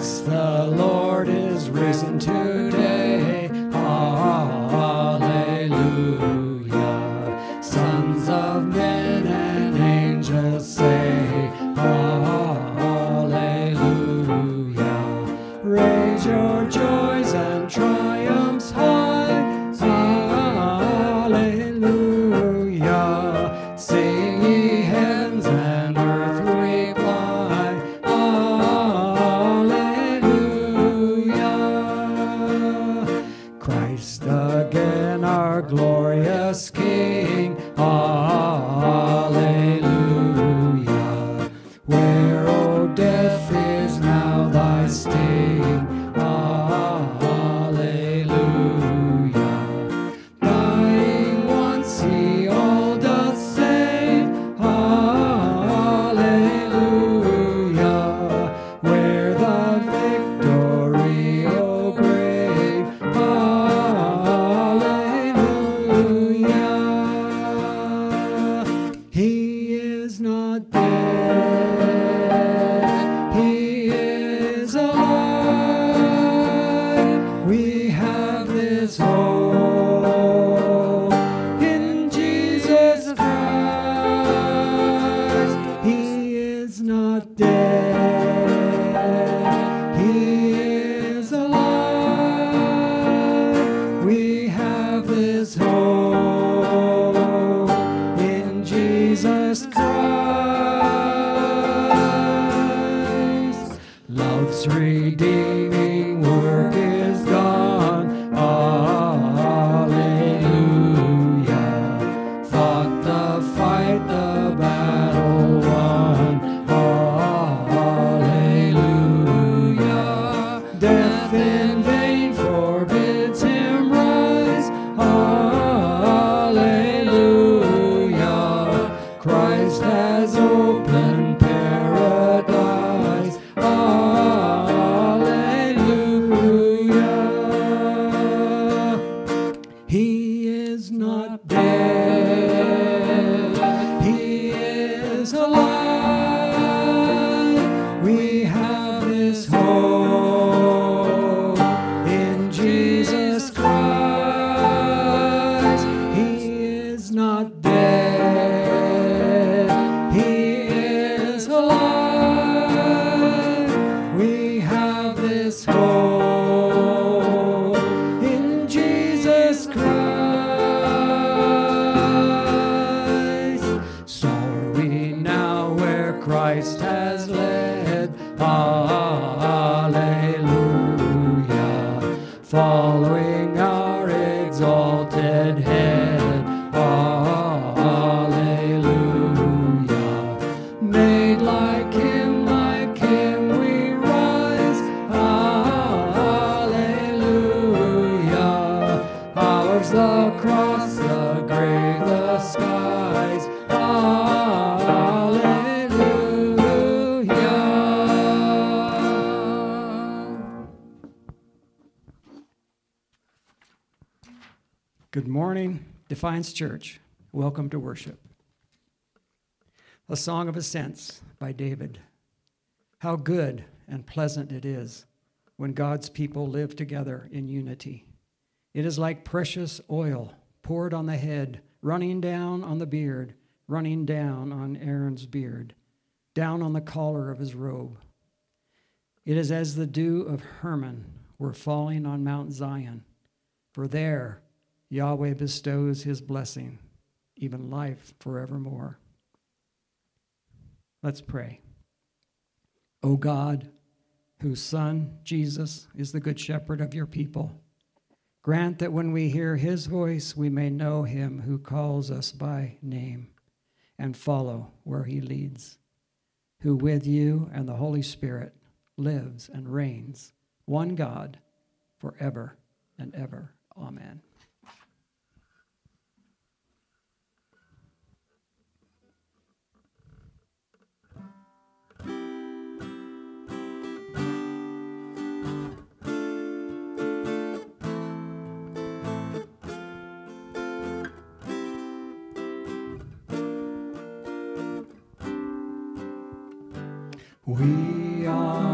Christ the Lord is risen today. Church. Welcome to worship. A Song of Ascents by David. How good and pleasant it is when God's people live together in unity. It is like precious oil poured on the head, running down on the beard, running down on Aaron's beard, down on the collar of his robe. It is as the dew of Hermon were falling on Mount Zion, for there Yahweh bestows his blessing, even life forevermore. Let's pray. O God, whose Son, Jesus, is the good shepherd of your people, grant that when we hear his voice, we may know him who calls us by name and follow where he leads, who with you and the Holy Spirit lives and reigns, one God, forever and ever. Amen. We are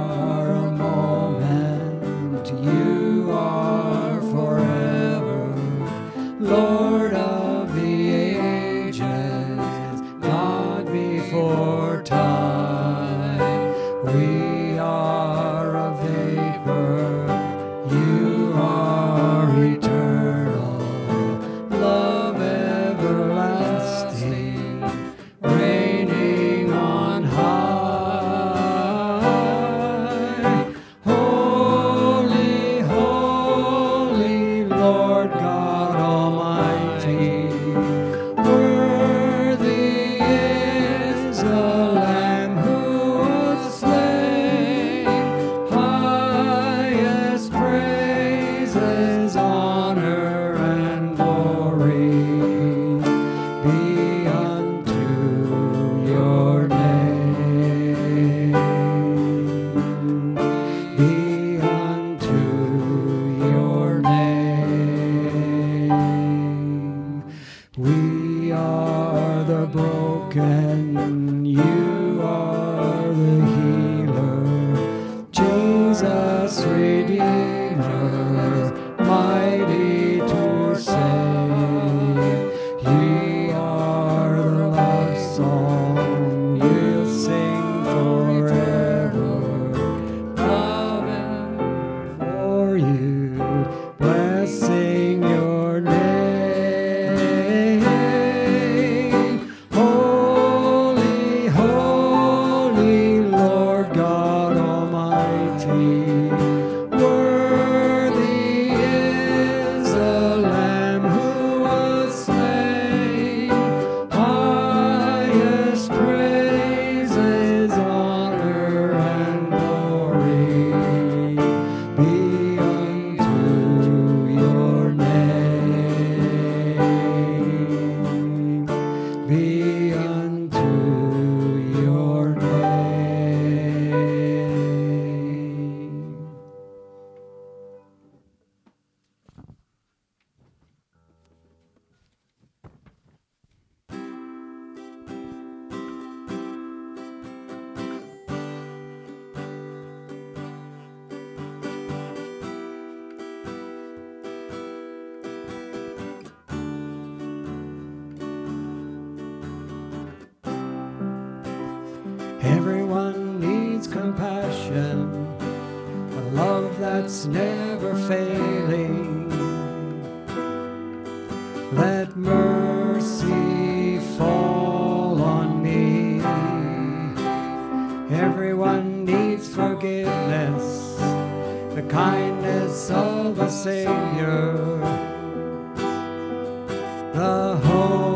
the whole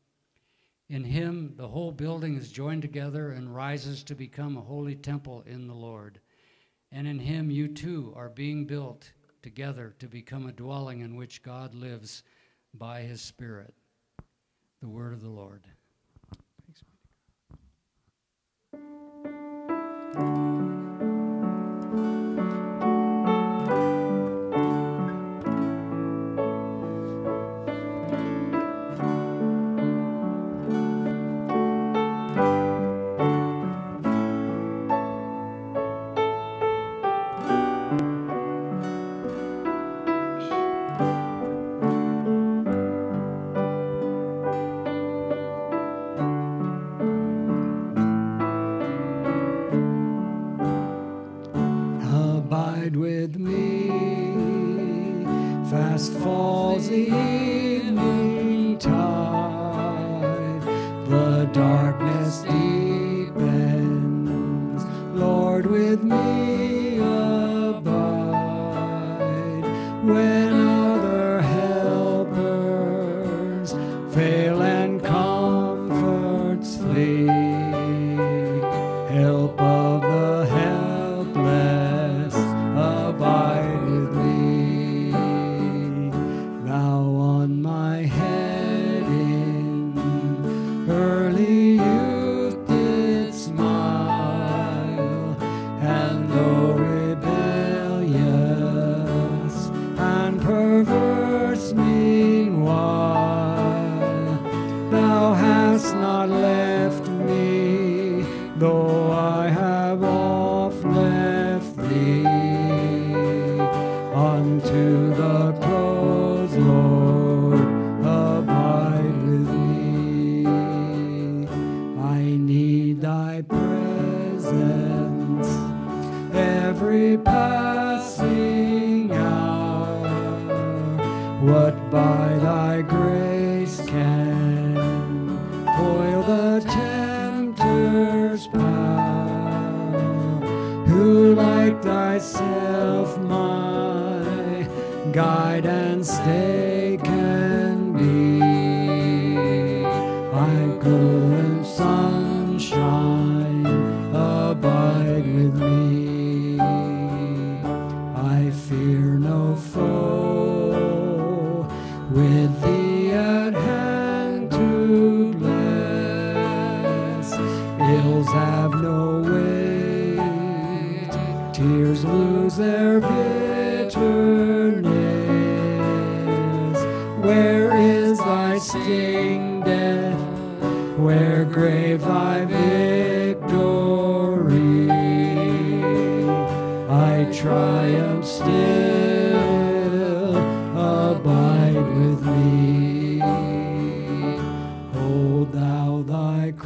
In him, the whole building is joined together and rises to become a holy temple in the Lord. And in him, you too are being built together to become a dwelling in which God lives by his Spirit. The word of the Lord.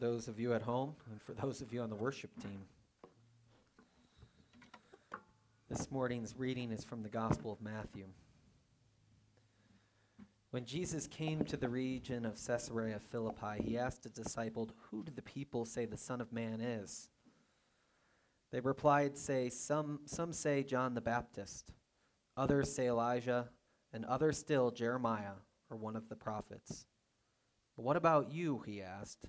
those of you at home and for those of you on the worship team. This morning's reading is from the Gospel of Matthew. When Jesus came to the region of Caesarea Philippi, he asked his disciples, Who do the people say the Son of Man is? They replied, say, some, some say John the Baptist, others say Elijah, and others still Jeremiah or one of the prophets. But what about you? He asked.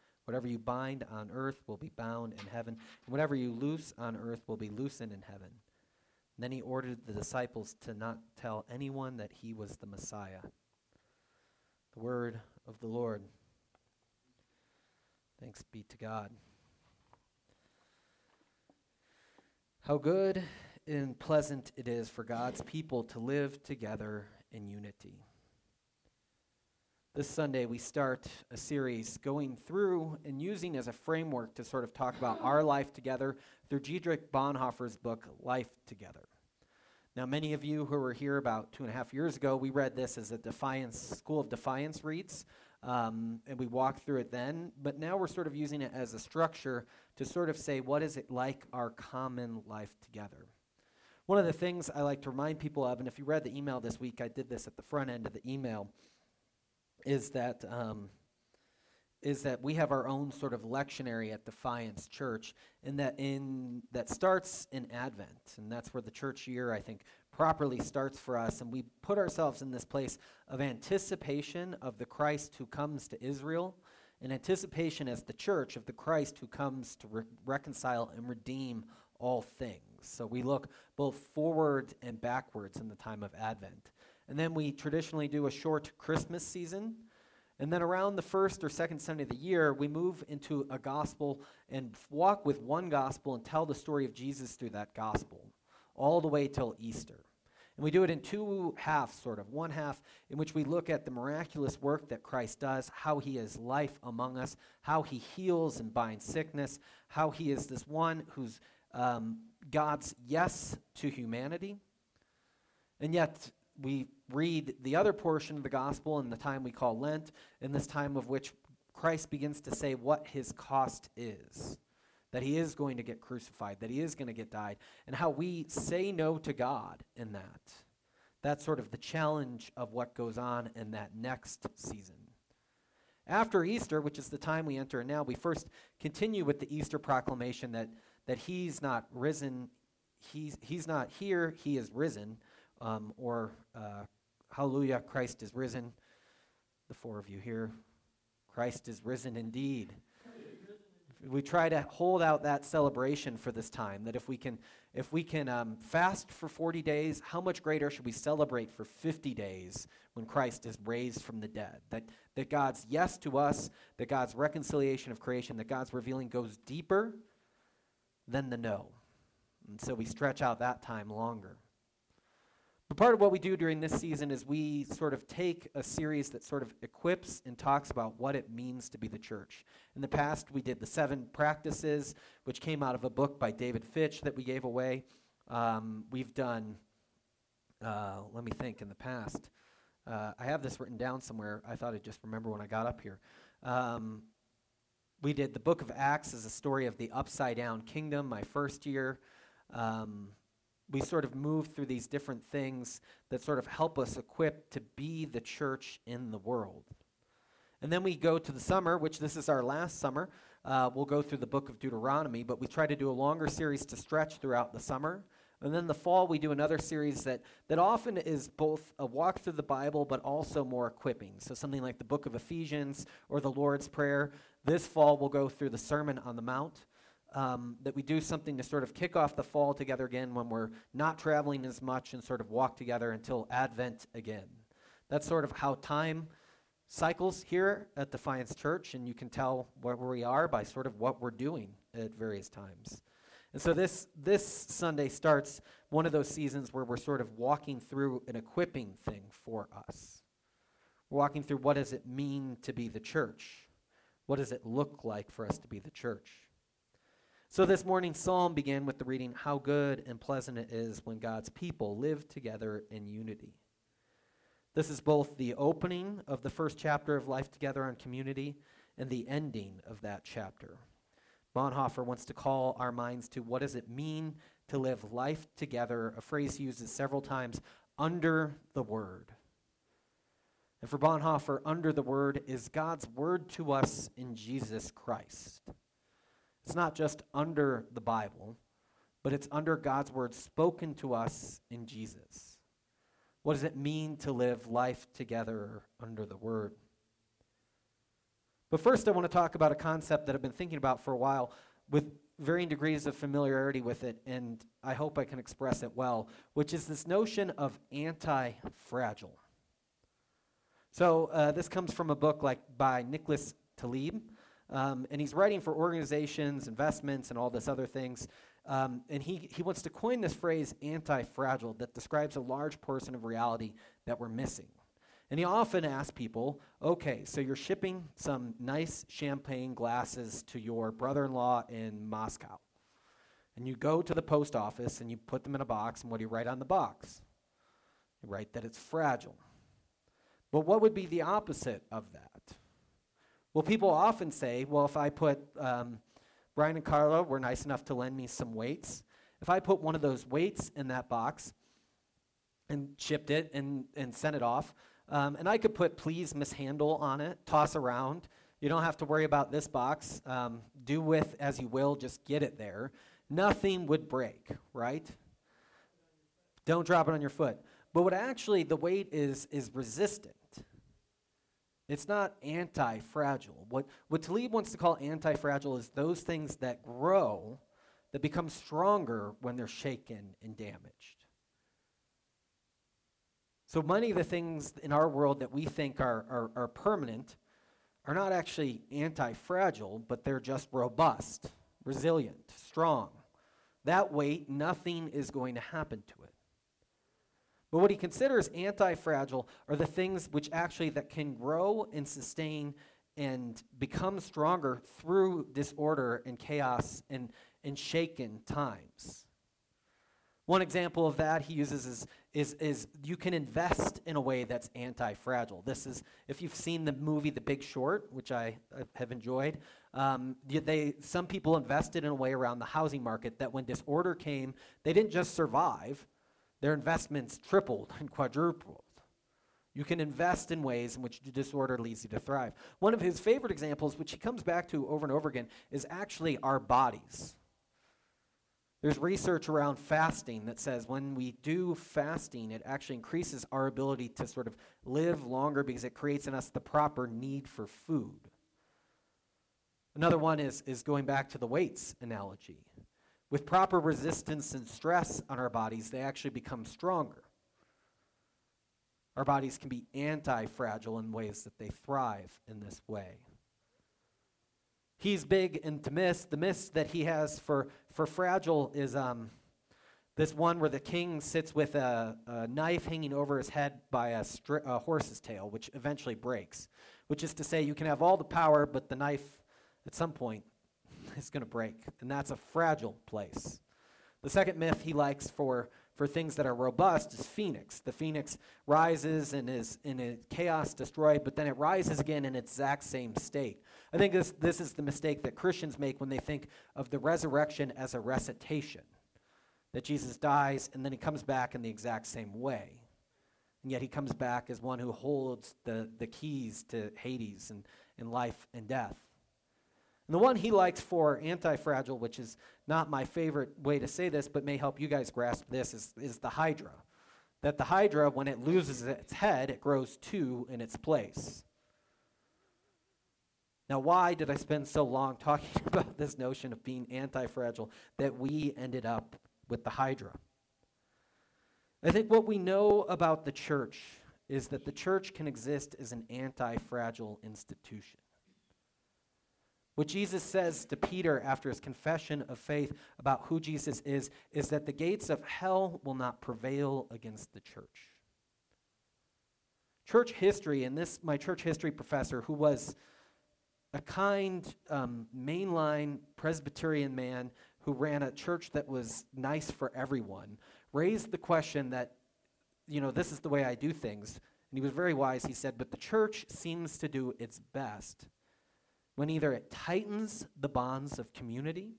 Whatever you bind on earth will be bound in heaven, and whatever you loose on earth will be loosened in heaven. And then he ordered the disciples to not tell anyone that he was the Messiah. The word of the Lord. Thanks be to God. How good and pleasant it is for God's people to live together in unity. This Sunday, we start a series going through and using as a framework to sort of talk about our life together through Dietrich Bonhoeffer's book, Life Together. Now, many of you who were here about two and a half years ago, we read this as a Defiance School of Defiance reads, um, and we walked through it then. But now we're sort of using it as a structure to sort of say, what is it like our common life together? One of the things I like to remind people of, and if you read the email this week, I did this at the front end of the email, is that um, is that we have our own sort of lectionary at Defiance Church, and that in that starts in Advent, and that's where the church year I think properly starts for us, and we put ourselves in this place of anticipation of the Christ who comes to Israel, and anticipation as the church of the Christ who comes to re- reconcile and redeem all things. So we look both forward and backwards in the time of Advent. And then we traditionally do a short Christmas season and then around the first or second Sunday of the year, we move into a gospel and walk with one gospel and tell the story of Jesus through that gospel, all the way till Easter. And we do it in two halves, sort of. One half in which we look at the miraculous work that Christ does, how he is life among us, how he heals and binds sickness, how he is this one who's um, God's yes to humanity. And yet, we read the other portion of the gospel in the time we call Lent, in this time of which Christ begins to say what his cost is. That he is going to get crucified, that he is going to get died, and how we say no to God in that. That's sort of the challenge of what goes on in that next season. After Easter, which is the time we enter now, we first continue with the Easter proclamation that, that he's not risen, he's, he's not here, he is risen um, or uh, Hallelujah, Christ is risen. The four of you here, Christ is risen indeed. We try to hold out that celebration for this time. That if we can, if we can um, fast for 40 days, how much greater should we celebrate for 50 days when Christ is raised from the dead? That, that God's yes to us, that God's reconciliation of creation, that God's revealing goes deeper than the no. And so we stretch out that time longer. But part of what we do during this season is we sort of take a series that sort of equips and talks about what it means to be the church. In the past, we did the seven practices, which came out of a book by David Fitch that we gave away. Um, we've done, uh, let me think, in the past. Uh, I have this written down somewhere. I thought I'd just remember when I got up here. Um, we did the book of Acts as a story of the upside down kingdom, my first year. Um, we sort of move through these different things that sort of help us equip to be the church in the world. And then we go to the summer, which this is our last summer. Uh, we'll go through the book of Deuteronomy, but we try to do a longer series to stretch throughout the summer. And then the fall, we do another series that, that often is both a walk through the Bible, but also more equipping. So something like the book of Ephesians or the Lord's Prayer. This fall, we'll go through the Sermon on the Mount um, that we do something to sort of kick off the fall together again when we're not traveling as much and sort of walk together until Advent again. That's sort of how time cycles here at Defiance Church, and you can tell where we are by sort of what we're doing at various times. And so this this Sunday starts one of those seasons where we're sort of walking through an equipping thing for us. We're walking through what does it mean to be the church? What does it look like for us to be the church? So this morning's psalm began with the reading, How good and pleasant it is when God's people live together in unity. This is both the opening of the first chapter of Life Together on Community and the ending of that chapter. Bonhoeffer wants to call our minds to what does it mean to live life together, a phrase he uses several times, under the Word. And for Bonhoeffer, under the Word is God's Word to us in Jesus Christ. It's not just under the Bible, but it's under God's Word spoken to us in Jesus. What does it mean to live life together under the Word? But first, I want to talk about a concept that I've been thinking about for a while with varying degrees of familiarity with it, and I hope I can express it well, which is this notion of anti fragile. So, uh, this comes from a book like by Nicholas Taleb, um, and he's writing for organizations, investments, and all this other things. Um, and he, he wants to coin this phrase anti fragile that describes a large portion of reality that we're missing. And he often asks people, okay, so you're shipping some nice champagne glasses to your brother in law in Moscow. And you go to the post office and you put them in a box, and what do you write on the box? You write that it's fragile. But what would be the opposite of that? Well, people often say, well, if I put, um, Brian and Carla were nice enough to lend me some weights. If I put one of those weights in that box and shipped it and, and sent it off, um, and I could put please mishandle on it, toss around. You don't have to worry about this box. Um, do with as you will, just get it there. Nothing would break, right? Don't drop it on your foot. But what actually the weight is is resistant. It's not anti fragile. What, what Taleb wants to call anti fragile is those things that grow that become stronger when they're shaken and damaged. So many of the things in our world that we think are, are, are permanent are not actually anti fragile, but they're just robust, resilient, strong. That weight, nothing is going to happen to. But what he considers anti-fragile are the things which actually that can grow and sustain and become stronger through disorder and chaos and, and shaken times. One example of that he uses is, is, is you can invest in a way that's anti fragile. This is, if you've seen the movie The Big Short, which I, I have enjoyed, um, they, some people invested in a way around the housing market that when disorder came, they didn't just survive, their investments tripled and quadrupled. You can invest in ways in which disorder leads you to thrive. One of his favorite examples, which he comes back to over and over again, is actually our bodies. There's research around fasting that says when we do fasting, it actually increases our ability to sort of live longer because it creates in us the proper need for food. Another one is, is going back to the weights analogy. With proper resistance and stress on our bodies, they actually become stronger. Our bodies can be anti fragile in ways that they thrive in this way he's big into myths. The myths that he has for, for fragile is um, this one where the king sits with a, a knife hanging over his head by a, stri- a horse's tail, which eventually breaks. Which is to say, you can have all the power, but the knife at some point is going to break. And that's a fragile place. The second myth he likes for for things that are robust is phoenix. The phoenix rises and is in a chaos destroyed, but then it rises again in its exact same state. I think this, this is the mistake that Christians make when they think of the resurrection as a recitation. That Jesus dies and then he comes back in the exact same way. And yet he comes back as one who holds the, the keys to Hades and, and life and death. And the one he likes for anti fragile, which is not my favorite way to say this, but may help you guys grasp this, is, is the Hydra. That the Hydra, when it loses its head, it grows two in its place. Now, why did I spend so long talking about this notion of being anti fragile that we ended up with the Hydra? I think what we know about the church is that the church can exist as an anti fragile institution. What Jesus says to Peter after his confession of faith about who Jesus is, is that the gates of hell will not prevail against the church. Church history, and this, my church history professor, who was a kind, um, mainline Presbyterian man who ran a church that was nice for everyone, raised the question that, you know, this is the way I do things. And he was very wise. He said, But the church seems to do its best when either it tightens the bonds of community,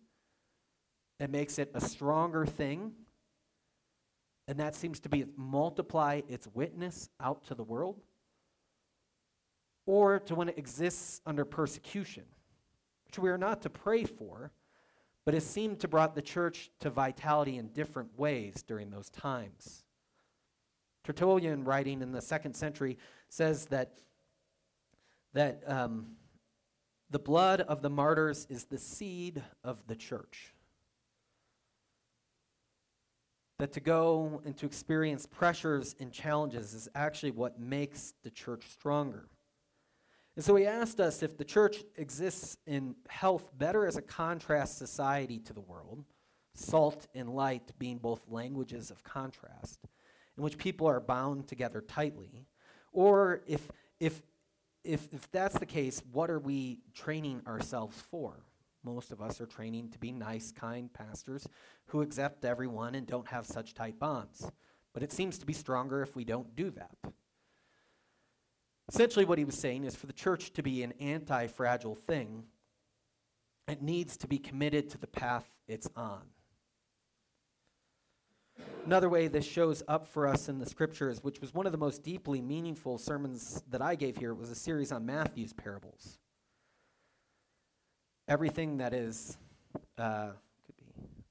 it makes it a stronger thing, and that seems to be multiply its witness out to the world, or to when it exists under persecution, which we are not to pray for, but it seemed to brought the church to vitality in different ways during those times. Tertullian, writing in the second century, says that, that um, the blood of the martyrs is the seed of the church. That to go and to experience pressures and challenges is actually what makes the church stronger. And so he asked us if the church exists in health better as a contrast society to the world, salt and light being both languages of contrast, in which people are bound together tightly, or if, if, if, if that's the case, what are we training ourselves for? Most of us are training to be nice, kind pastors who accept everyone and don't have such tight bonds. But it seems to be stronger if we don't do that. Essentially, what he was saying is for the church to be an anti fragile thing, it needs to be committed to the path it's on. Another way this shows up for us in the scriptures, which was one of the most deeply meaningful sermons that I gave here, was a series on Matthew's parables. Everything that is, uh, could be,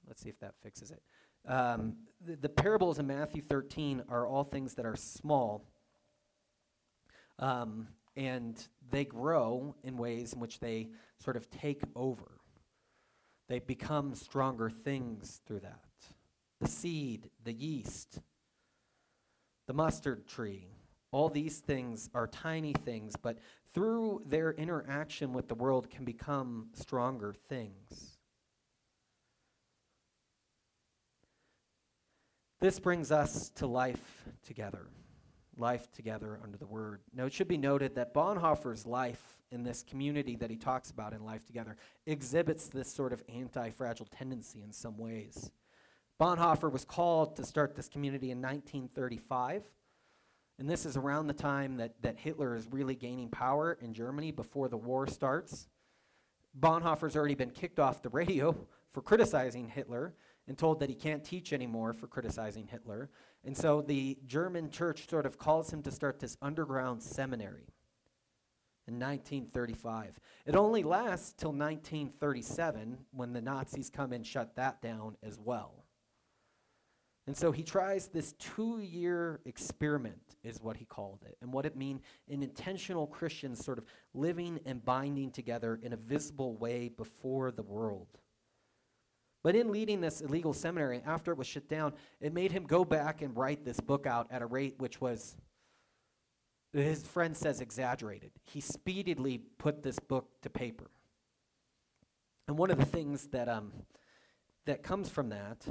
let's see if that fixes it. Um, the, the parables in Matthew 13 are all things that are small um, and they grow in ways in which they sort of take over. They become stronger things through that. The seed, the yeast, the mustard tree, all these things are tiny things, but through their interaction with the world can become stronger things. This brings us to life together life together under the word. Now, it should be noted that Bonhoeffer's life in this community that he talks about in Life Together exhibits this sort of anti fragile tendency in some ways. Bonhoeffer was called to start this community in 1935. And this is around the time that, that Hitler is really gaining power in Germany before the war starts. Bonhoeffer's already been kicked off the radio for criticizing Hitler and told that he can't teach anymore for criticizing Hitler. And so the German church sort of calls him to start this underground seminary in 1935. It only lasts till 1937 when the Nazis come and shut that down as well. And so he tries this two year experiment, is what he called it. And what it means an intentional Christian sort of living and binding together in a visible way before the world. But in leading this illegal seminary, after it was shut down, it made him go back and write this book out at a rate which was, his friend says, exaggerated. He speedily put this book to paper. And one of the things that, um, that comes from that,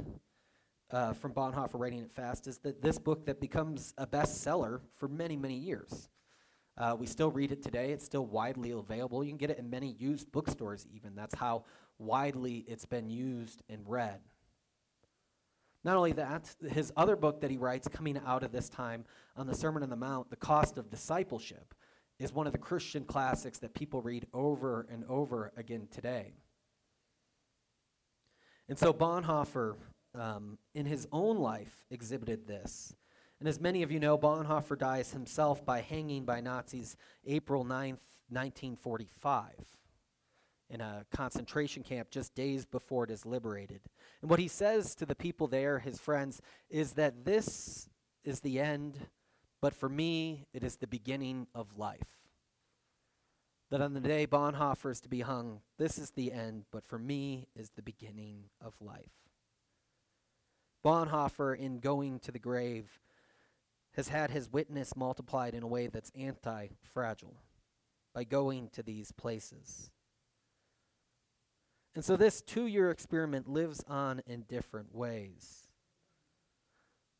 uh, from Bonhoeffer writing it fast, is that this book that becomes a bestseller for many, many years. Uh, we still read it today. It's still widely available. You can get it in many used bookstores, even. That's how widely it's been used and read. Not only that, his other book that he writes coming out of this time on the Sermon on the Mount, The Cost of Discipleship, is one of the Christian classics that people read over and over again today. And so Bonhoeffer, um, in his own life, exhibited this. And as many of you know, Bonhoeffer dies himself by hanging by Nazis April 9th, 1945 in a concentration camp just days before it is liberated. And what he says to the people there, his friends, is that this is the end, but for me, it is the beginning of life. That on the day Bonhoeffer is to be hung, this is the end, but for me is the beginning of life. Bonhoeffer, in going to the grave, has had his witness multiplied in a way that's anti fragile by going to these places. And so this two year experiment lives on in different ways.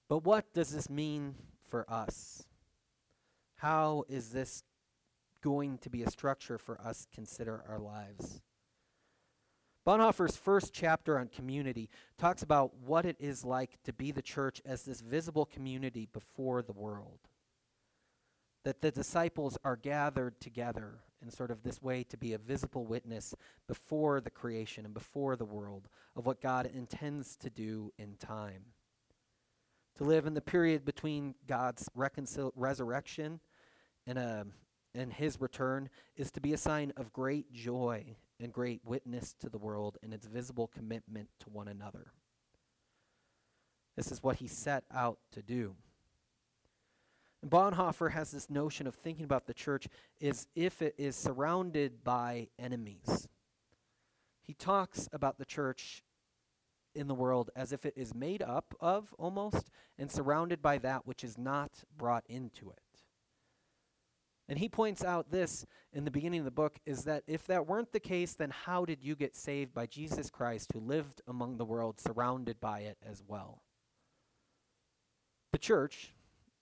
But what does this mean for us? How is this going to be a structure for us consider our lives? Bonhoeffer's first chapter on community talks about what it is like to be the church as this visible community before the world. that the disciples are gathered together in sort of this way to be a visible witness before the creation and before the world of what God intends to do in time. To live in the period between God's reconcil- resurrection and, um, and his return is to be a sign of great joy and great witness to the world and its visible commitment to one another. This is what he set out to do. And Bonhoeffer has this notion of thinking about the church as if it is surrounded by enemies. He talks about the church in the world as if it is made up of almost and surrounded by that which is not brought into it. And he points out this in the beginning of the book is that if that weren't the case, then how did you get saved by Jesus Christ who lived among the world surrounded by it as well? The church,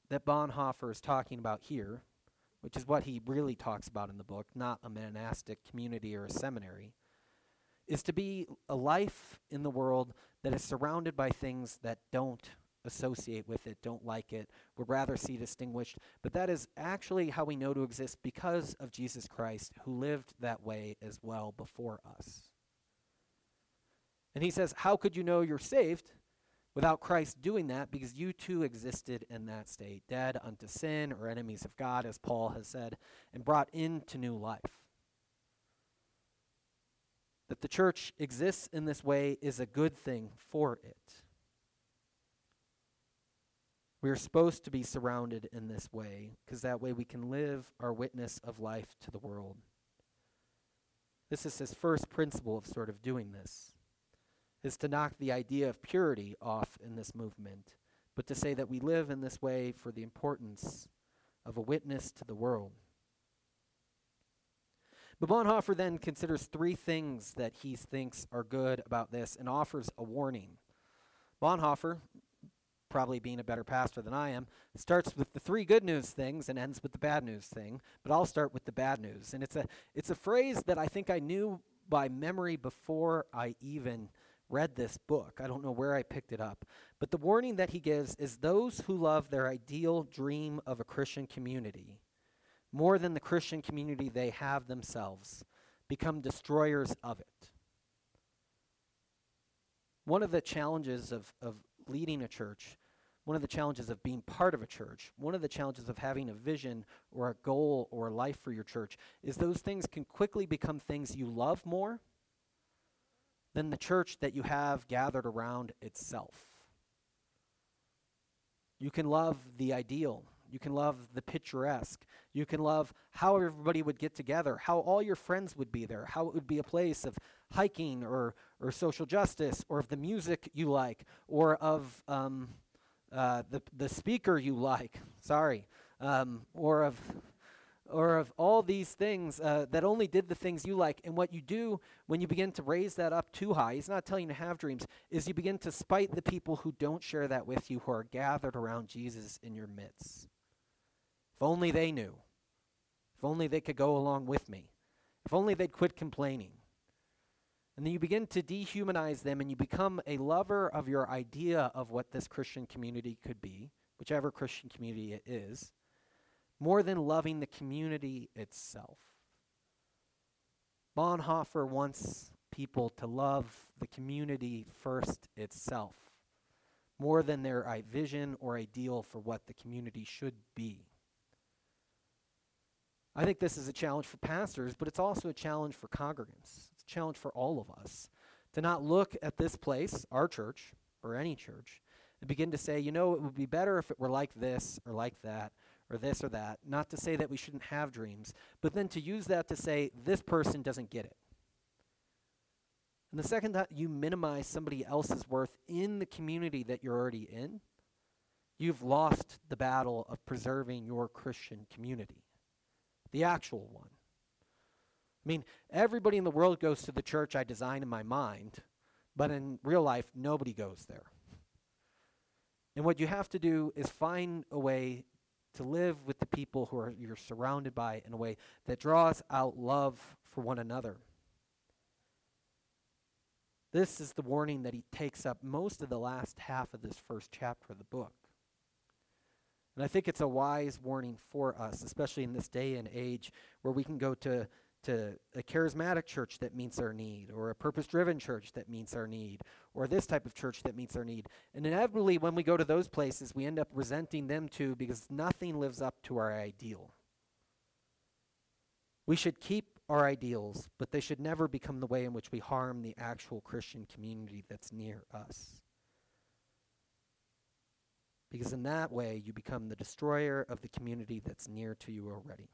that Bonhoeffer is talking about here, which is what he really talks about in the book, not a monastic community or a seminary, is to be a life in the world that is surrounded by things that don't associate with it, don't like it, would rather see distinguished. But that is actually how we know to exist because of Jesus Christ, who lived that way as well before us. And he says, How could you know you're saved? without Christ doing that because you too existed in that state, dead unto sin or enemies of God, as Paul has said, and brought into new life. That the church exists in this way is a good thing for it. We are supposed to be surrounded in this way because that way we can live our witness of life to the world. This is his first principle of sort of doing this is to knock the idea of purity off in this movement, but to say that we live in this way for the importance of a witness to the world. But Bonhoeffer then considers three things that he thinks are good about this and offers a warning. Bonhoeffer, probably being a better pastor than I am, starts with the three good news things and ends with the bad news thing, but I'll start with the bad news. And it's a it's a phrase that I think I knew by memory before I even read this book. I don't know where I picked it up. But the warning that he gives is those who love their ideal dream of a Christian community more than the Christian community they have themselves become destroyers of it. One of the challenges of, of leading a church, one of the challenges of being part of a church, one of the challenges of having a vision or a goal or a life for your church is those things can quickly become things you love more than the church that you have gathered around itself. You can love the ideal. You can love the picturesque. You can love how everybody would get together, how all your friends would be there, how it would be a place of hiking or, or social justice, or of the music you like, or of um, uh, the, the speaker you like, sorry, um, or of or of all these things uh, that only did the things you like. And what you do when you begin to raise that up too high, he's not telling you to have dreams, is you begin to spite the people who don't share that with you, who are gathered around Jesus in your midst. If only they knew. If only they could go along with me. If only they'd quit complaining. And then you begin to dehumanize them and you become a lover of your idea of what this Christian community could be, whichever Christian community it is more than loving the community itself. Bonhoeffer wants people to love the community first itself, more than their vision or ideal for what the community should be. I think this is a challenge for pastors, but it's also a challenge for congregants. Challenge for all of us to not look at this place, our church, or any church, and begin to say, you know, it would be better if it were like this or like that, or this or that. Not to say that we shouldn't have dreams, but then to use that to say this person doesn't get it. And the second that you minimize somebody else's worth in the community that you're already in, you've lost the battle of preserving your Christian community, the actual one. I mean, everybody in the world goes to the church I design in my mind, but in real life, nobody goes there. And what you have to do is find a way to live with the people who are you're surrounded by in a way that draws out love for one another. This is the warning that he takes up most of the last half of this first chapter of the book. And I think it's a wise warning for us, especially in this day and age where we can go to, to a charismatic church that meets our need, or a purpose driven church that meets our need, or this type of church that meets our need. And inevitably, when we go to those places, we end up resenting them too because nothing lives up to our ideal. We should keep our ideals, but they should never become the way in which we harm the actual Christian community that's near us. Because in that way, you become the destroyer of the community that's near to you already.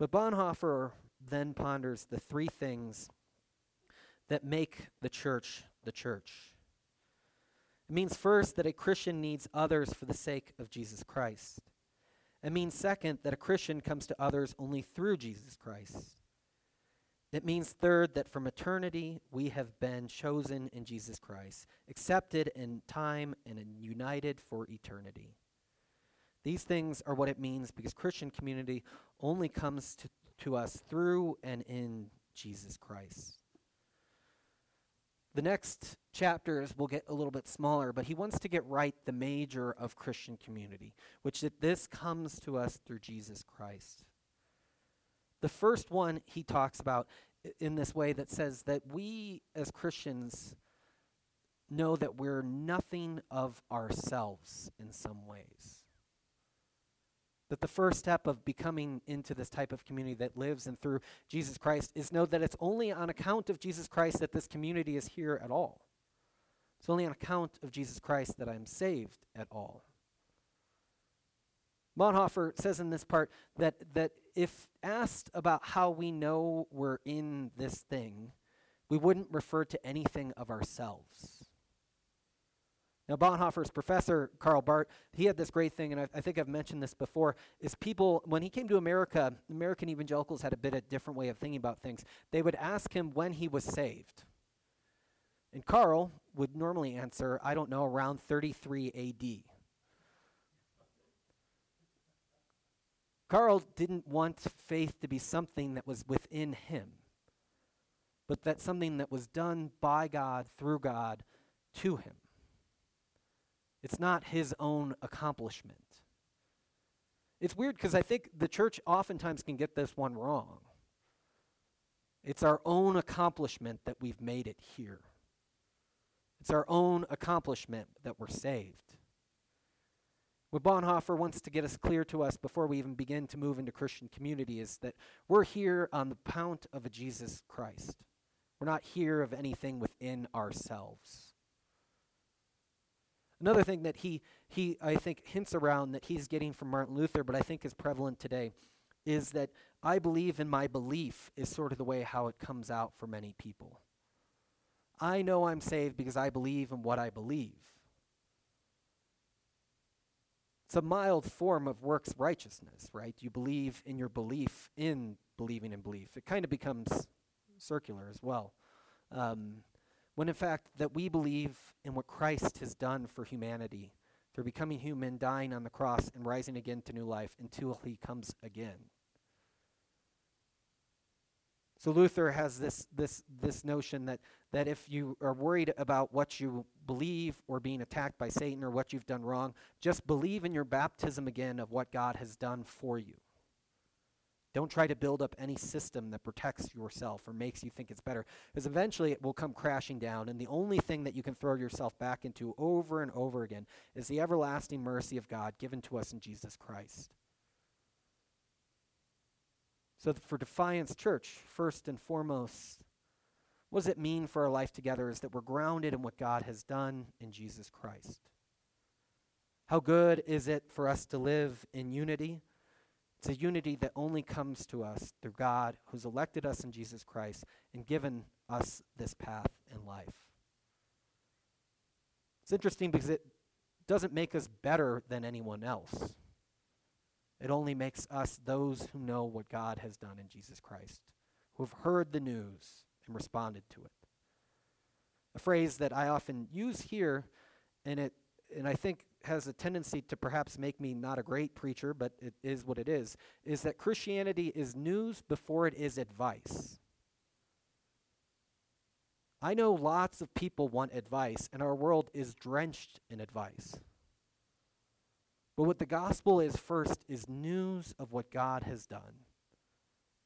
But Bonhoeffer then ponders the three things that make the church the church. It means first that a Christian needs others for the sake of Jesus Christ. It means second that a Christian comes to others only through Jesus Christ. It means, third, that from eternity we have been chosen in Jesus Christ, accepted in time, and united for eternity. These things are what it means because Christian community only comes to, to us through and in Jesus Christ. The next chapters will get a little bit smaller, but he wants to get right the major of Christian community, which that this comes to us through Jesus Christ. The first one he talks about in this way that says that we as Christians know that we're nothing of ourselves in some ways. That the first step of becoming into this type of community that lives and through Jesus Christ is know that it's only on account of Jesus Christ that this community is here at all. It's only on account of Jesus Christ that I'm saved at all. Bonhoeffer says in this part that, that if asked about how we know we're in this thing, we wouldn't refer to anything of ourselves. Now, Bonhoeffer's professor, Karl Barth, he had this great thing, and I, I, think I've mentioned this before, is people, when he came to America, American evangelicals had a bit of a different way of thinking about things. They would ask him when he was saved. And Karl would normally answer, I don't know, around 33 AD. Karl didn't want faith to be something that was within him, but that something that was done by God, through God, to him. It's not his own accomplishment. It's weird because I think the church oftentimes can get this one wrong. It's our own accomplishment that we've made it here. It's our own accomplishment that we're saved. What Bonhoeffer wants to get us clear to us before we even begin to move into Christian community is that we're here on the count of a Jesus Christ. We're not here of anything within ourselves. Another thing that he, he, I think, hints around that he's getting from Martin Luther, but I think is prevalent today, is that I believe in my belief is sort of the way how it comes out for many people. I know I'm saved because I believe in what I believe. It's a mild form of works righteousness, right? You believe in your belief in believing in belief. It kind of becomes circular as well. Um, when in fact, that we believe in what Christ has done for humanity through becoming human, dying on the cross, and rising again to new life until he comes again. So Luther has this, this, this notion that, that if you are worried about what you believe or being attacked by Satan or what you've done wrong, just believe in your baptism again of what God has done for you. Don't try to build up any system that protects yourself or makes you think it's better, because eventually it will come crashing down. And the only thing that you can throw yourself back into over and over again is the everlasting mercy of God given to us in Jesus Christ. So, for Defiance Church, first and foremost, what does it mean for our life together is that we're grounded in what God has done in Jesus Christ. How good is it for us to live in unity? It's a unity that only comes to us through God who's elected us in Jesus Christ and given us this path in life. It's interesting because it doesn't make us better than anyone else. It only makes us those who know what God has done in Jesus Christ, who have heard the news and responded to it. A phrase that I often use here, and it and I think has a tendency to perhaps make me not a great preacher, but it is what it is, is that Christianity is news before it is advice. I know lots of people want advice, and our world is drenched in advice. But what the gospel is first is news of what God has done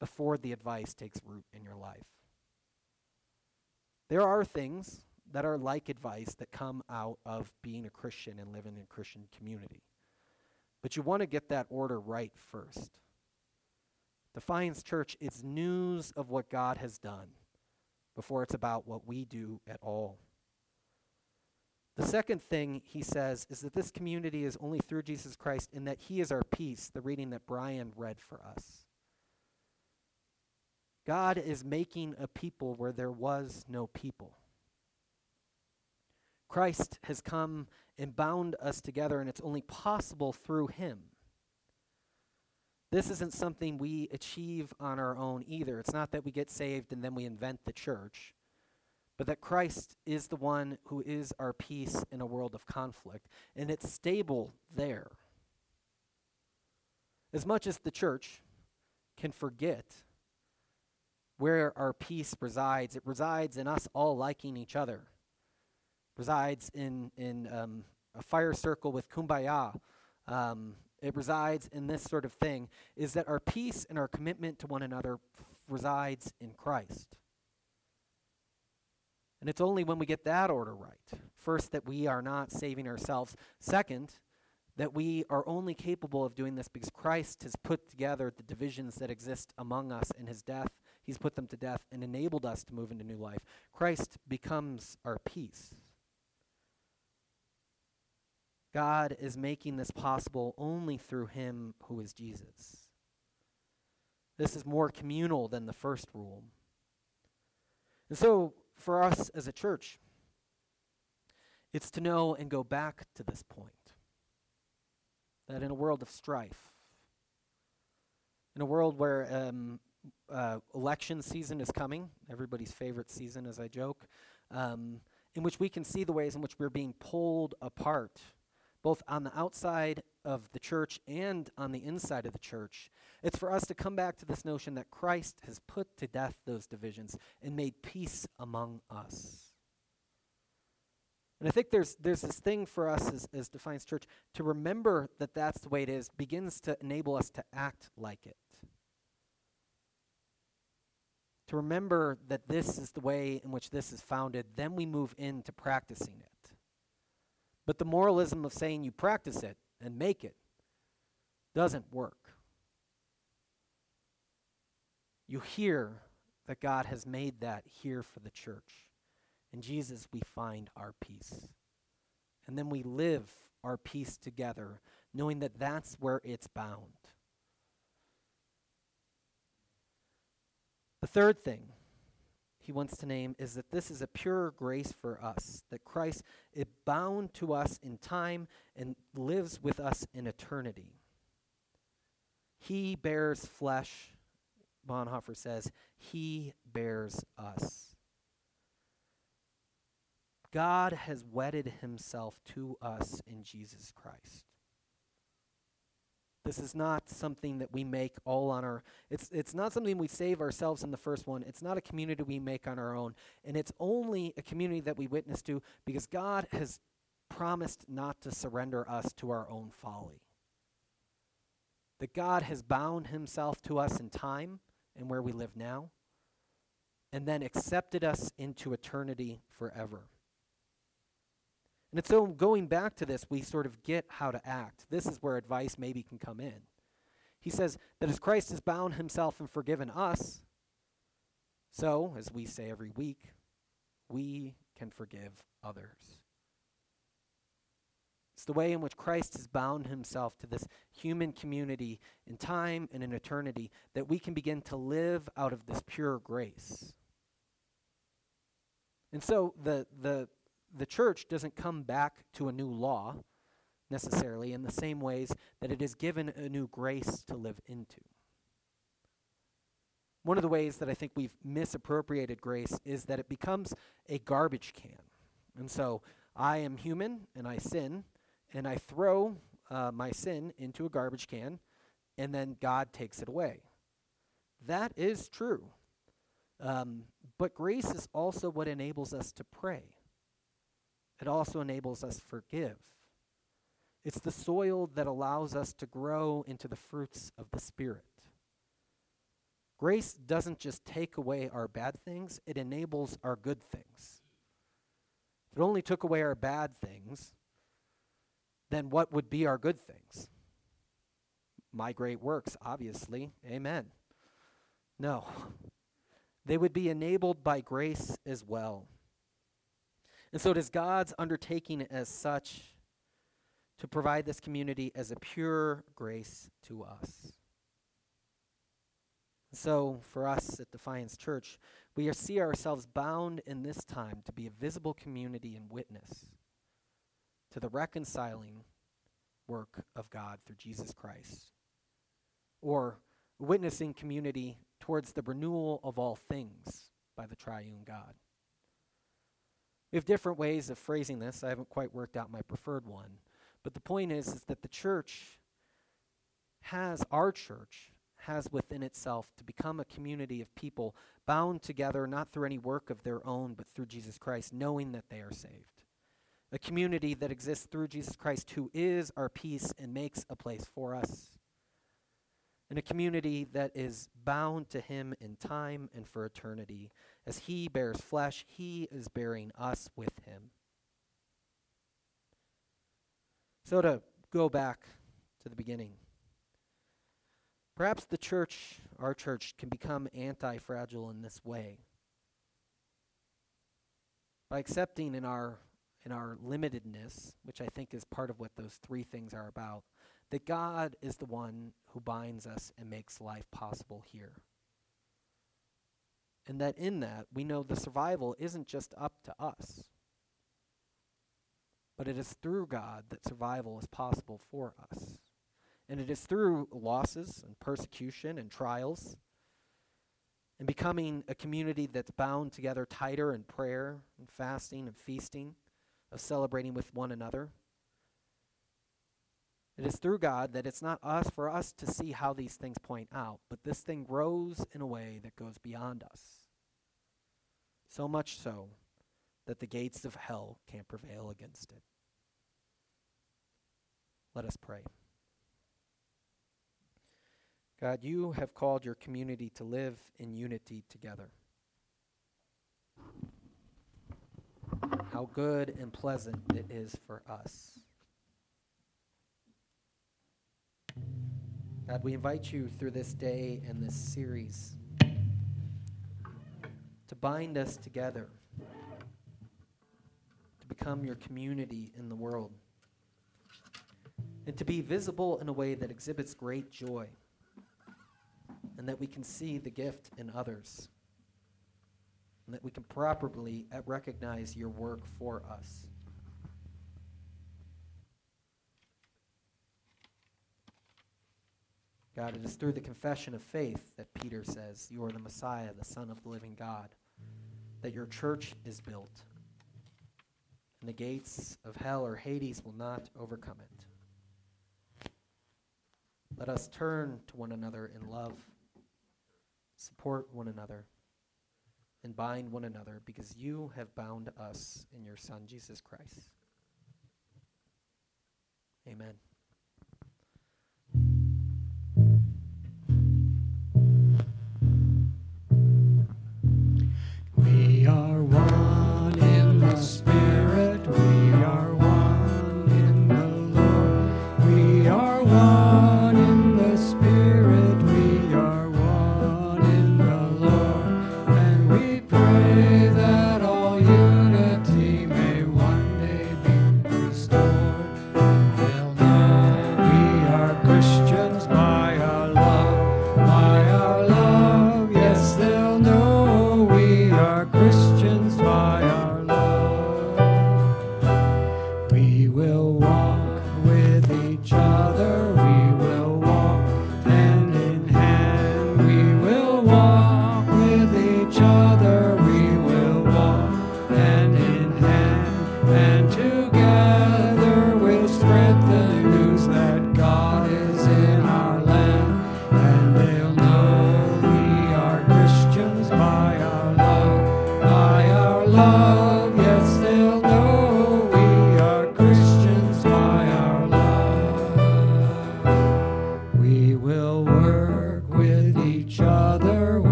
before the advice takes root in your life. There are things that are like advice that come out of being a Christian and living in a Christian community. But you want to get that order right first. Defiance Church, it's news of what God has done before it's about what we do at all. The second thing he says is that this community is only through Jesus Christ and that he is our peace, the reading that Brian read for us. God is making a people where there was no people. Christ has come and bound us together, and it's only possible through him. This isn't something we achieve on our own either. It's not that we get saved and then we invent the church, but that Christ is the one who is our peace in a world of conflict, and it's stable there. As much as the church can forget where our peace resides, it resides in us all liking each other, resides in, in um, a fire circle with kumbaya. Um, it resides in this sort of thing, is that our peace and our commitment to one another f- resides in Christ. And it's only when we get that order right first, that we are not saving ourselves. Second, that we are only capable of doing this because Christ has put together the divisions that exist among us in his death. He's put them to death and enabled us to move into new life. Christ becomes our peace. God is making this possible only through him who is Jesus. This is more communal than the first rule. And so, for us as a church, it's to know and go back to this point that in a world of strife, in a world where um, uh, election season is coming, everybody's favorite season, as I joke, um, in which we can see the ways in which we're being pulled apart both on the outside of the church and on the inside of the church. It's for us to come back to this notion that Christ has put to death those divisions and made peace among us. And I think there's, there's this thing for us as, as Defiance Church to remember that that's the way it is, begins to enable us to act like it. To remember that this is the way in which this is founded, then we move into practicing it. But the moralism of saying you practice it and make it doesn't work. You hear that God has made that here for the church. In Jesus, we find our peace. And then we live our peace together, knowing that that's where it's bound. The third thing he wants to name is that this is a pure grace for us, that Christ is bound to us in time and lives with us in eternity. He bears flesh, Bonhoeffer says, He bears us. God has wedded himself to us in Jesus Christ. This is not something that we make all on our it's it's not something we save ourselves in the first one. It's not a community we make on our own. And it's only a community that we witness to because God has promised not to surrender us to our own folly. That God has bound himself to us in time and where we live now and then accepted us into eternity forever. And so going back to this, we sort of get how to act. This is where advice maybe can come in. He says that as Christ has bound himself and forgiven us, so, as we say every week, we can forgive others. It's the way in which Christ has bound himself to this human community in time and in eternity that we can begin to live out of this pure grace. And so the, the the church doesn't come back to a new law necessarily in the same ways that it is given a new grace to live into. One of the ways that I think we've misappropriated grace is that it becomes a garbage can. And so I am human and I sin, and I throw uh, my sin into a garbage can, and then God takes it away. That is true. Um, but grace is also what enables us to pray. It also enables us to forgive. It's the soil that allows us to grow into the fruits of the Spirit. Grace doesn't just take away our bad things, it enables our good things. If it only took away our bad things, then what would be our good things? My great works, obviously. Amen. No. They would be enabled by grace as well. And so it is God's undertaking as such to provide this community as a pure grace to us. So, for us at Defiance Church, we see ourselves bound in this time to be a visible community and witness to the reconciling work of God through Jesus Christ, or witnessing community towards the renewal of all things by the triune God. We have different ways of phrasing this. I haven't quite worked out my preferred one. But the point is, is that the church has, our church, has within itself to become a community of people bound together not through any work of their own, but through Jesus Christ, knowing that they are saved. A community that exists through Jesus Christ, who is our peace and makes a place for us. And a community that is bound to Him in time and for eternity. As He bears flesh, He is bearing us with Him. So, to go back to the beginning, perhaps the church, our church, can become anti fragile in this way. By accepting in our, in our limitedness, which I think is part of what those three things are about, that God is the one who binds us and makes life possible here. And that in that, we know the survival isn't just up to us. But it is through God that survival is possible for us. And it is through losses and persecution and trials and becoming a community that's bound together tighter in prayer and fasting and feasting, of celebrating with one another. It is through God that it's not us for us to see how these things point out, but this thing grows in a way that goes beyond us. So much so that the gates of hell can't prevail against it. Let us pray. God, you have called your community to live in unity together. How good and pleasant it is for us. God, we invite you through this day and this series to bind us together, to become your community in the world and to be visible in a way that exhibits great joy and that we can see the gift in others and that we can properly recognize your work for us. God, it is through the confession of faith that Peter says, You are the Messiah, the Son of the living God, that your church is built, and the gates of hell or Hades will not overcome it. Let us turn to one another in love, support one another, and bind one another because you have bound us in your Son, Jesus Christ. Amen.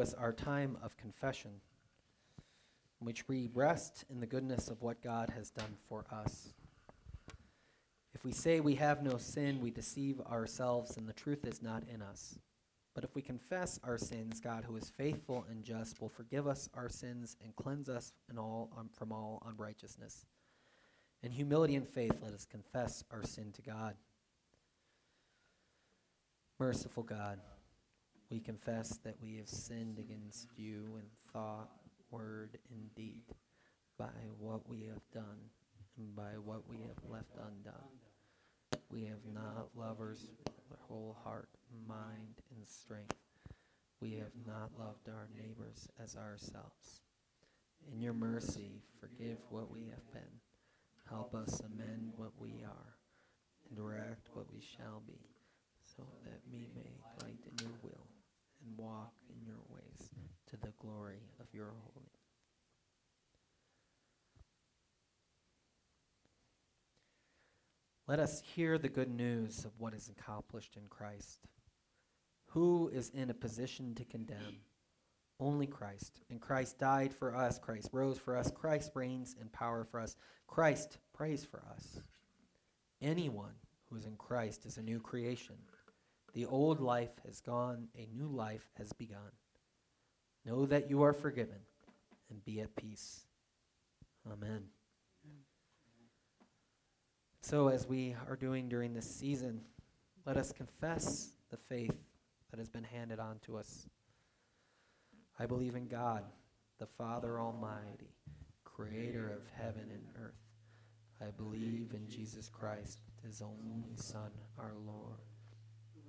Now is our time of confession, in which we rest in the goodness of what God has done for us. If we say we have no sin, we deceive ourselves, and the truth is not in us. But if we confess our sins, God, who is faithful and just, will forgive us our sins and cleanse us all, um, from all unrighteousness. In humility and faith, let us confess our sin to God. Merciful God, we confess that we have sinned against you in thought, word, and deed, by what we have done and by what we have left undone. We have not lovers with our whole heart, mind, and strength. We have not loved our neighbors as ourselves. In your mercy, forgive what we have been. Help us amend what we are and direct what we shall be, so that we may delight in your will and walk in your ways to the glory of your holy. Let us hear the good news of what is accomplished in Christ. Who is in a position to condemn? Only Christ. And Christ died for us. Christ rose for us. Christ reigns in power for us. Christ prays for us. Anyone who is in Christ is a new creation. The old life has gone, a new life has begun. Know that you are forgiven and be at peace. Amen. So, as we are doing during this season, let us confess the faith that has been handed on to us. I believe in God, the Father Almighty, creator of heaven and earth. I believe in Jesus Christ, his only Son, our Lord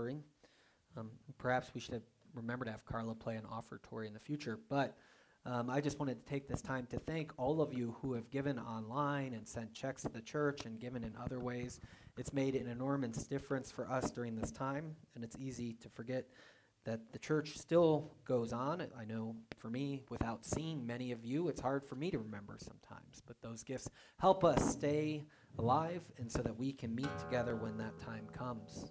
Offering. Um, perhaps we should have remembered to have Carla play an offertory in the future, but um, I just wanted to take this time to thank all of you who have given online and sent checks to the church and given in other ways. It's made an enormous difference for us during this time, and it's easy to forget that the church still goes on. I know for me, without seeing many of you, it's hard for me to remember sometimes, but those gifts help us stay alive and so that we can meet together when that time comes.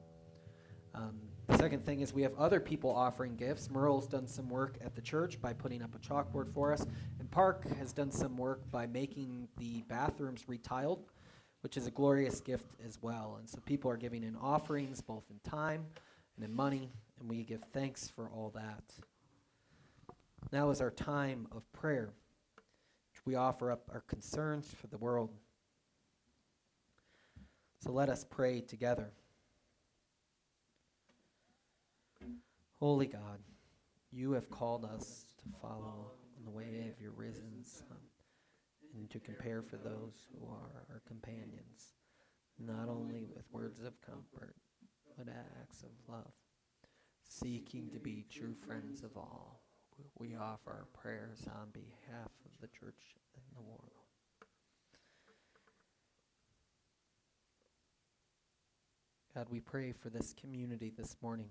Um, the second thing is we have other people offering gifts. Merle's done some work at the church by putting up a chalkboard for us, and Park has done some work by making the bathrooms retiled, which is a glorious gift as well. And so people are giving in offerings both in time and in money, and we give thanks for all that. Now is our time of prayer. We offer up our concerns for the world. So let us pray together. Holy God, you have called us to follow in the way of your risen Son and to compare for those who are our companions, not only with words of comfort, but acts of love. Seeking to be true friends of all, we offer our prayers on behalf of the church and the world. God, we pray for this community this morning.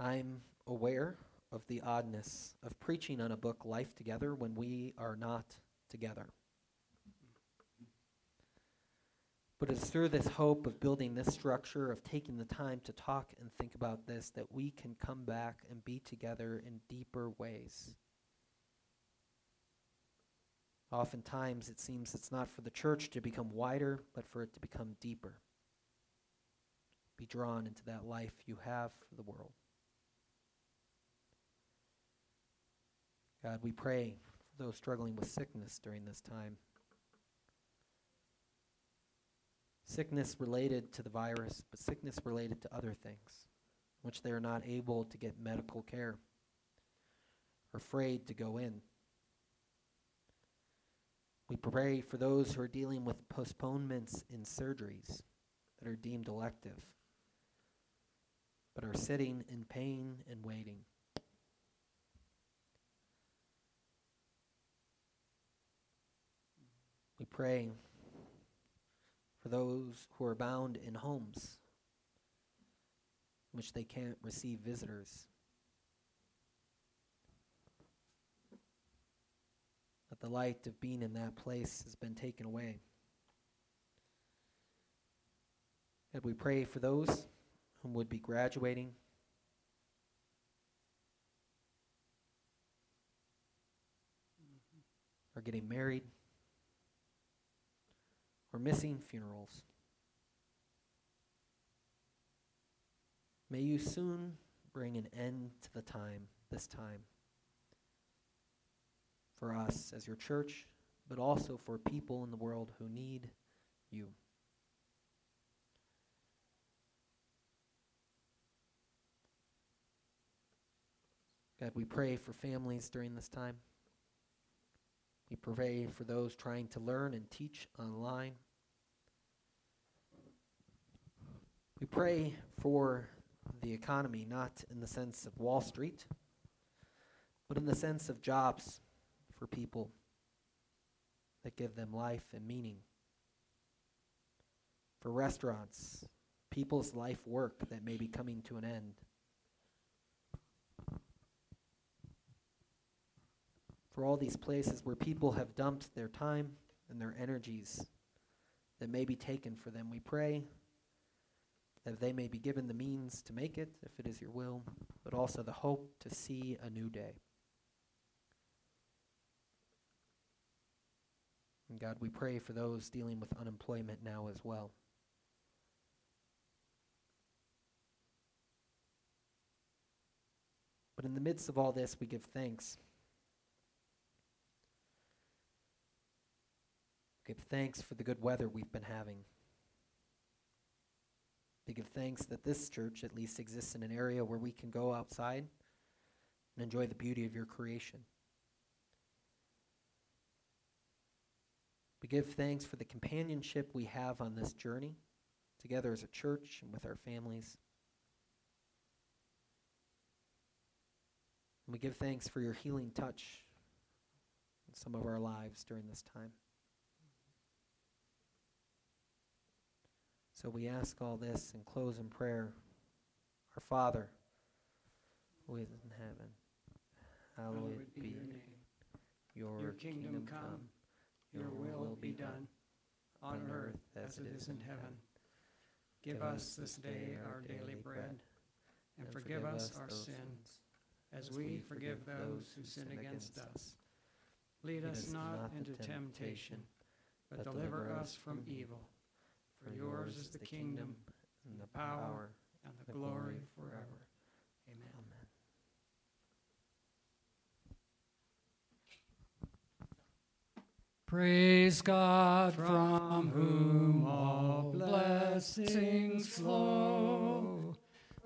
I'm aware of the oddness of preaching on a book, Life Together, when we are not together. But it's through this hope of building this structure, of taking the time to talk and think about this, that we can come back and be together in deeper ways. Oftentimes, it seems it's not for the church to become wider, but for it to become deeper. Be drawn into that life you have for the world. God, we pray for those struggling with sickness during this time. Sickness related to the virus, but sickness related to other things, which they are not able to get medical care, or afraid to go in. We pray for those who are dealing with postponements in surgeries that are deemed elective, but are sitting in pain and waiting. Pray for those who are bound in homes in which they can't receive visitors. That the light of being in that place has been taken away. And we pray for those who would be graduating. Or getting married, or missing funerals. May you soon bring an end to the time, this time for us as your church, but also for people in the world who need you. God, we pray for families during this time. We pray for those trying to learn and teach online. We pray for the economy, not in the sense of Wall Street, but in the sense of jobs for people that give them life and meaning. For restaurants, people's life work that may be coming to an end. For all these places where people have dumped their time and their energies that may be taken for them, we pray that they may be given the means to make it, if it is your will, but also the hope to see a new day. And God, we pray for those dealing with unemployment now as well. But in the midst of all this, we give thanks. Give thanks for the good weather we've been having. We give thanks that this church at least exists in an area where we can go outside and enjoy the beauty of your creation. We give thanks for the companionship we have on this journey, together as a church and with our families. And we give thanks for your healing touch in some of our lives during this time. So we ask all this and close in prayer. Our Father, who is in heaven, hallowed be your name. Your, Your kingdom come, your will be done, on earth as it is in heaven. Give us this day our daily bread, and forgive us our sins, as we forgive those who sin against us. Lead us not into temptation, but deliver us from evil. For yours is the kingdom, and the power, and the glory forever. Amen. Amen. Praise God from whom all blessings flow.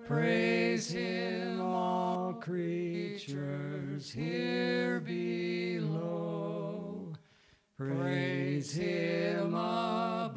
Praise him, all creatures here below. Praise him above,